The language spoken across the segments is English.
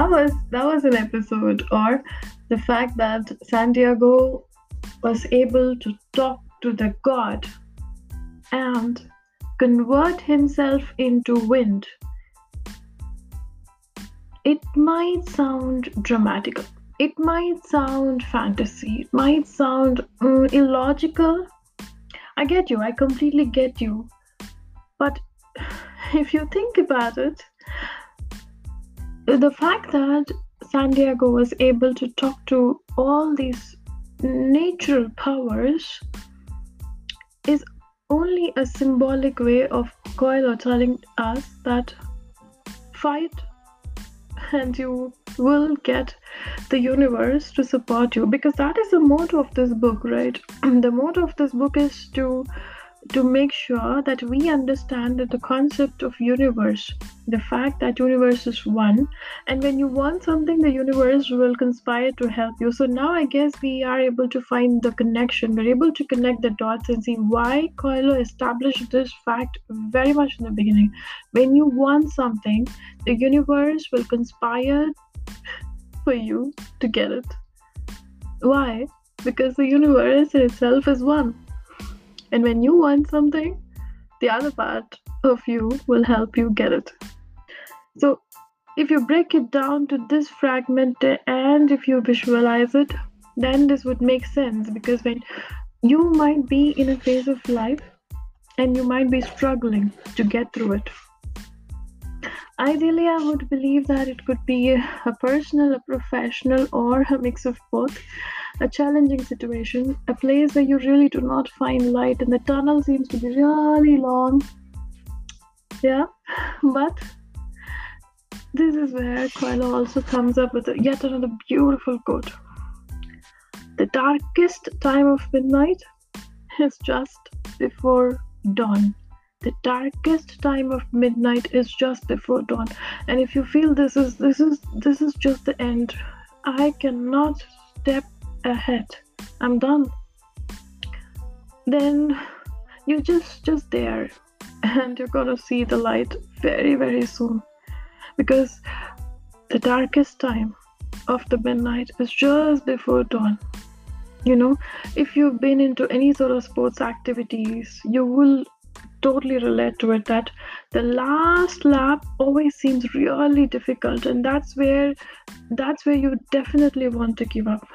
that was that was an episode or the fact that santiago was able to talk to the god and convert himself into wind. It might sound dramatical. It might sound fantasy. It might sound um, illogical. I get you. I completely get you. But if you think about it the fact that Santiago was able to talk to all these natural powers is only a symbolic way of Coelho telling us that fight and you will get the universe to support you. Because that is the motto of this book right? The motto of this book is to to make sure that we understand that the concept of universe the fact that universe is one and when you want something the universe will conspire to help you. So now i guess we are able to find the connection. We're able to connect the dots and see why coelho established this fact very much in the beginning. When you want something the universe will conspire for you to get it. Why? Because the universe in itself is one and when you want something, the other part of you will help you get it. So, if you break it down to this fragment and if you visualize it, then this would make sense because when you might be in a phase of life and you might be struggling to get through it. Ideally, I would believe that it could be a personal, a professional, or a mix of both a challenging situation, a place where you really do not find light, and the tunnel seems to be really long. Yeah, but this is where Coelho also comes up with yet another beautiful quote. The darkest time of midnight is just before dawn. The darkest time of midnight is just before dawn. And if you feel this is this is this is just the end, I cannot step ahead. I'm done. Then you're just just there and you're gonna see the light very very soon. Because the darkest time of the midnight is just before dawn. You know if you've been into any sort of sports activities you will totally relate to it that. The last lap always seems really difficult and that's where that's where you definitely want to give up.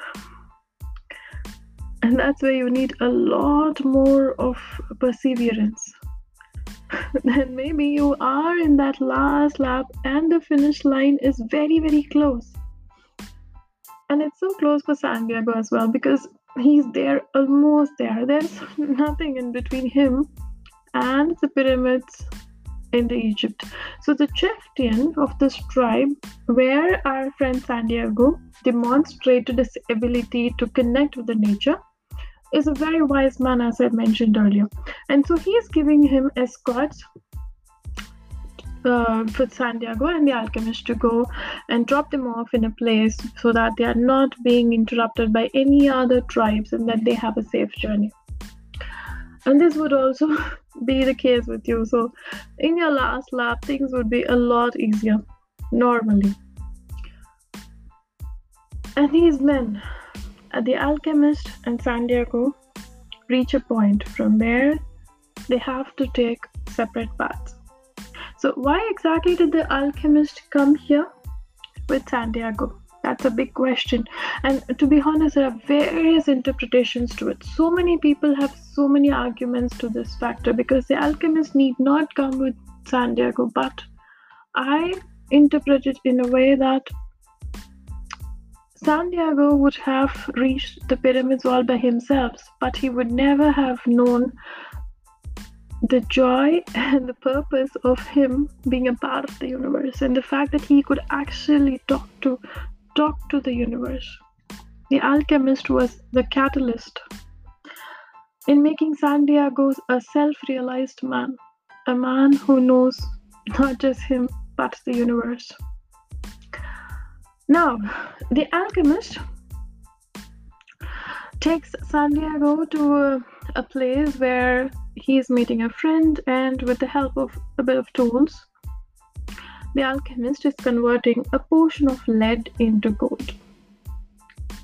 And that's where you need a lot more of perseverance. Then maybe you are in that last lap and the finish line is very very close. And it's so close for santiago as well because he's there almost there. There's nothing in between him and the pyramids in the Egypt. So the chieftain of this tribe, where our friend Santiago demonstrated his ability to connect with the nature, is a very wise man, as I mentioned earlier. And so he is giving him escorts uh, with Santiago and the alchemist to go and drop them off in a place so that they are not being interrupted by any other tribes and that they have a safe journey. And this would also be the case with you. So, in your last lap, things would be a lot easier normally. And these men uh, the alchemist and santiago reach a point from where they have to take separate paths. So, why exactly did the alchemist come here with Santiago? That's a big question. And to be honest, there are various interpretations to it. So many people have so many arguments to this factor because the alchemist need not come with Santiago, but I interpret it in a way that Santiago would have reached the pyramids all by himself, but he would never have known the joy and the purpose of him being a part of the universe and the fact that he could actually talk to talk to the universe. The alchemist was the catalyst in making Santiago a self-realized man, a man who knows not just him but the universe. Now, the alchemist takes Santiago to a, a place where he's meeting a friend, and with the help of a bit of tools, the alchemist is converting a portion of lead into gold.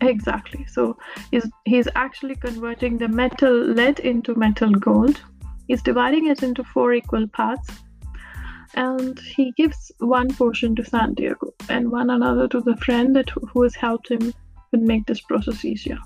Exactly. So he's he's actually converting the metal lead into metal gold. He's dividing it into four equal parts. And he gives one portion to Santiago and one another to the friend that who has helped him make this process easier.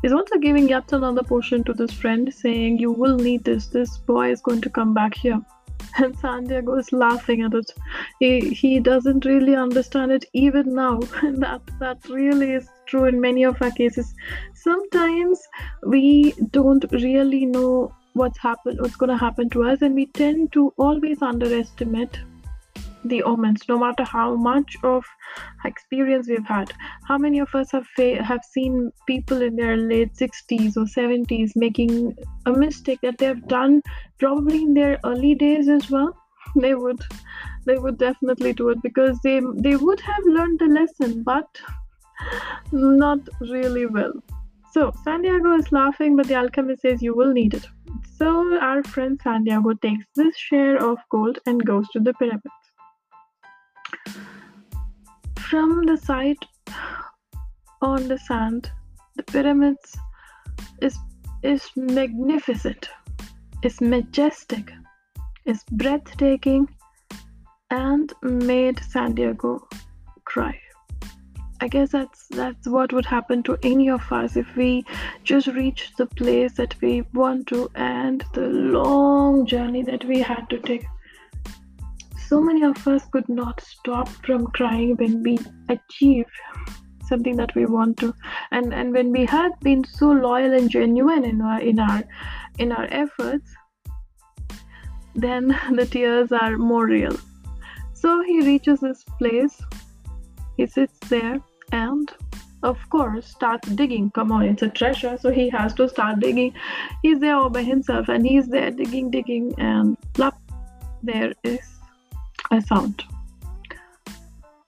He's also giving yet another portion to this friend, saying, You will need this. This boy is going to come back here. And Santiago is laughing at it. He, he doesn't really understand it even now. And that, that really is true in many of our cases. Sometimes we don't really know what's happened what's going to happen to us and we tend to always underestimate the omens no matter how much of experience we've had. How many of us have fa- have seen people in their late 60s or 70s making a mistake that they've done probably in their early days as well? They would they would definitely do it because they they would have learned the lesson but not really well. So santiago is laughing but the alchemist says you will need it. So our friend santiago takes this share of gold and goes to the pyramid from the site on the sand, the pyramids is is magnificent, is majestic, is breathtaking, and made Santiago cry. I guess that's that's what would happen to any of us if we just reach the place that we want to and the long journey that we had to take so many of us could not stop from crying when we achieve something that we want to. And and when we have been so loyal and genuine in our in our in our efforts then the tears are more real. So he reaches this place he sits there and of course starts digging. Come on it's a treasure. So he has to start digging. He's there all by himself and he's there digging digging and plop there is a sound.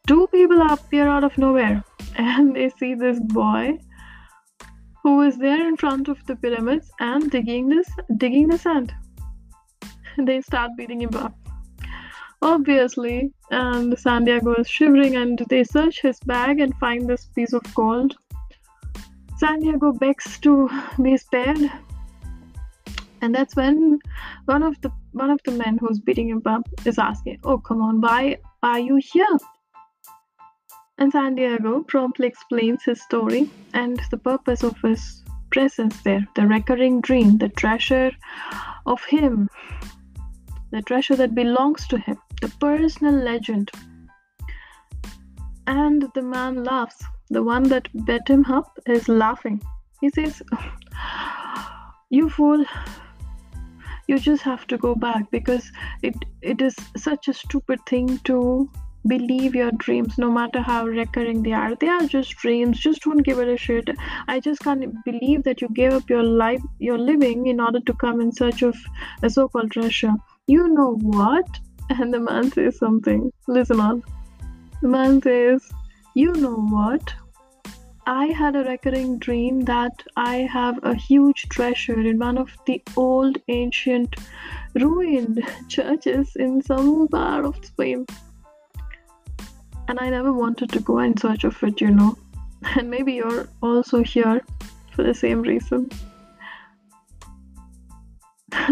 Two people appear out of nowhere and they see this boy who is there in front of the pyramids and digging this digging the sand. They start beating him up. Obviously, and Santiago is shivering and they search his bag and find this piece of gold. Santiago begs to be spared and that's when one of the one of the men who's beating him up is asking oh come on why are you here? And santiago promptly explains his story and the purpose of his presence there the recurring dream the treasure of him the treasure that belongs to him the personal legend. And the man laughs. The one that bet him up is laughing. He says you fool you just have to go back because it it is such a stupid thing to believe your dreams no matter how recurring they are. They are just dreams just don't give it a shit. I just can't believe that you gave up your life your living in order to come in search of a so-called treasure. You know what? And the man says something. Listen on. The man says you know what I had a recurring dream that I have a huge treasure in one of the old ancient ruined churches in some part of Spain. And I never wanted to go in search of it, you know. And maybe you're also here for the same reason.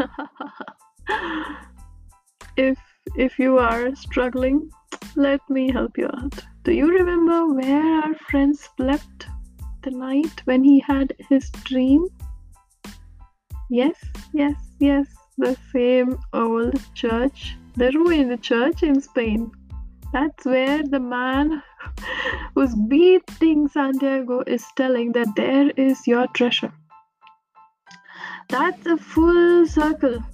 if if you are struggling, let me help you out. Do you remember where our friend slept the night when he had his dream? Yes, yes, yes, the same old church, the ruined church in Spain. That's where the man who's beating Santiago is telling that there is your treasure. That's a full circle.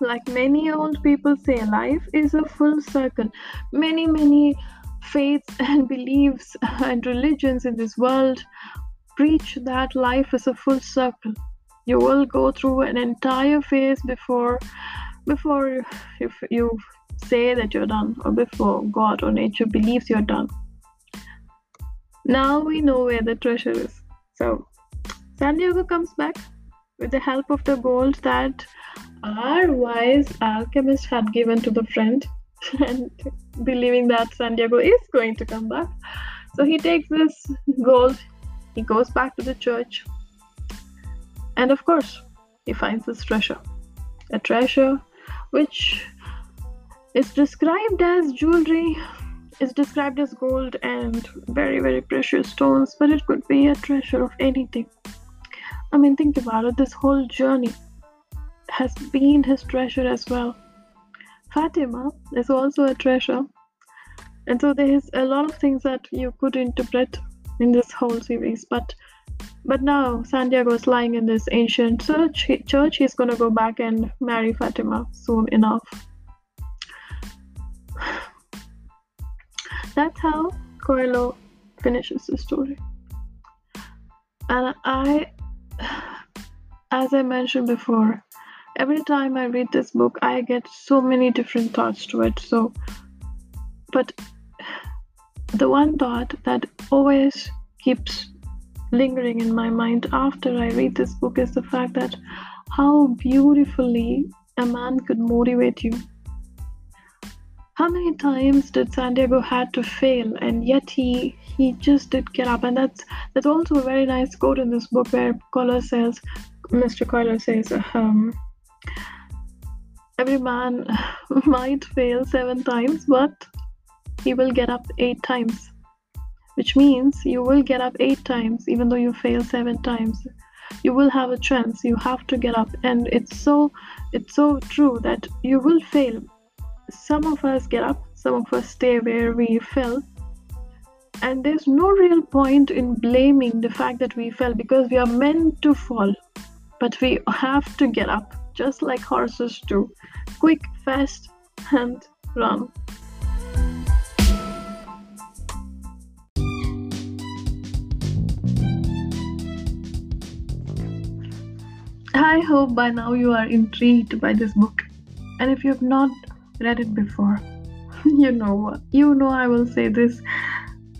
Like many old people say, life is a full circle. Many, many faiths and beliefs and religions in this world preach that life is a full circle. You will go through an entire phase before before if you say that you're done or before God or nature believes you're done. Now we know where the treasure is. So Santiago comes back with the help of the gold that our wise alchemist had given to the friend and believing that Santiago is going to come back. So he takes this gold, he goes back to the church, and of course, he finds this treasure. A treasure which is described as jewelry, is described as gold and very, very precious stones, but it could be a treasure of anything. I mean, think about it this whole journey has been his treasure as well. Fatima is also a treasure. And so there is a lot of things that you could interpret in this whole series, but but now Santiago is lying in this ancient church. Church, he's gonna go back and marry Fatima soon enough. That's how Coelho finishes the story. And I, as I mentioned before, every time I read this book, I get so many different thoughts to it. So, but the one thought that always keeps lingering in my mind after I read this book is the fact that how beautifully a man could motivate you. How many times did Santiago had to fail and yet he he just did get up and that's that's also a very nice quote in this book where Coelho says Mr. Coelho says um, every man might fail seven times but he will get up eight times. Which means you will get up eight times even though you fail seven times. You will have a chance. You have to get up. And it's so it's so true that you will fail. Some of us get up. Some of us stay where we fell. And there's no real point in blaming the fact that we fell because we are meant to fall. But we have to get up just like horses do quick fast and run I hope by now you are intrigued by this book. And if you have not read it before, you know what? You know I will say this.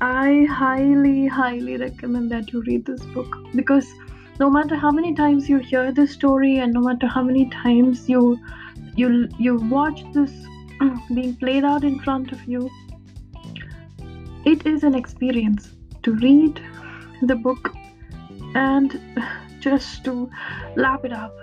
I highly, highly recommend that you read this book because no matter how many times you hear this story and no matter how many times you you you watch this being played out in front of you, it is an experience to read the book and just to lap it up.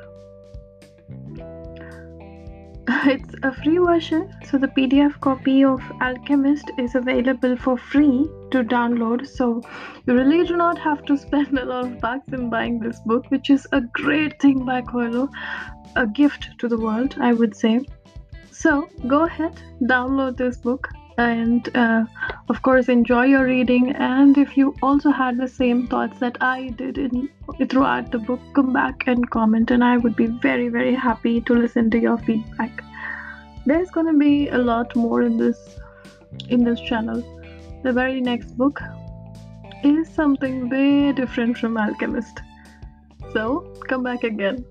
It's a free version, so the PDF copy of Alchemist is available for free to download. So you really do not have to spend a lot of bucks in buying this book, which is a great thing by Coelho, a gift to the world, I would say. So go ahead, download this book and uh, of course enjoy your reading and if you also had the same thoughts that i did in throughout the book come back and comment and i would be very very happy to listen to your feedback there's gonna be a lot more in this in this channel. The very next book is something way different from alchemist. So come back again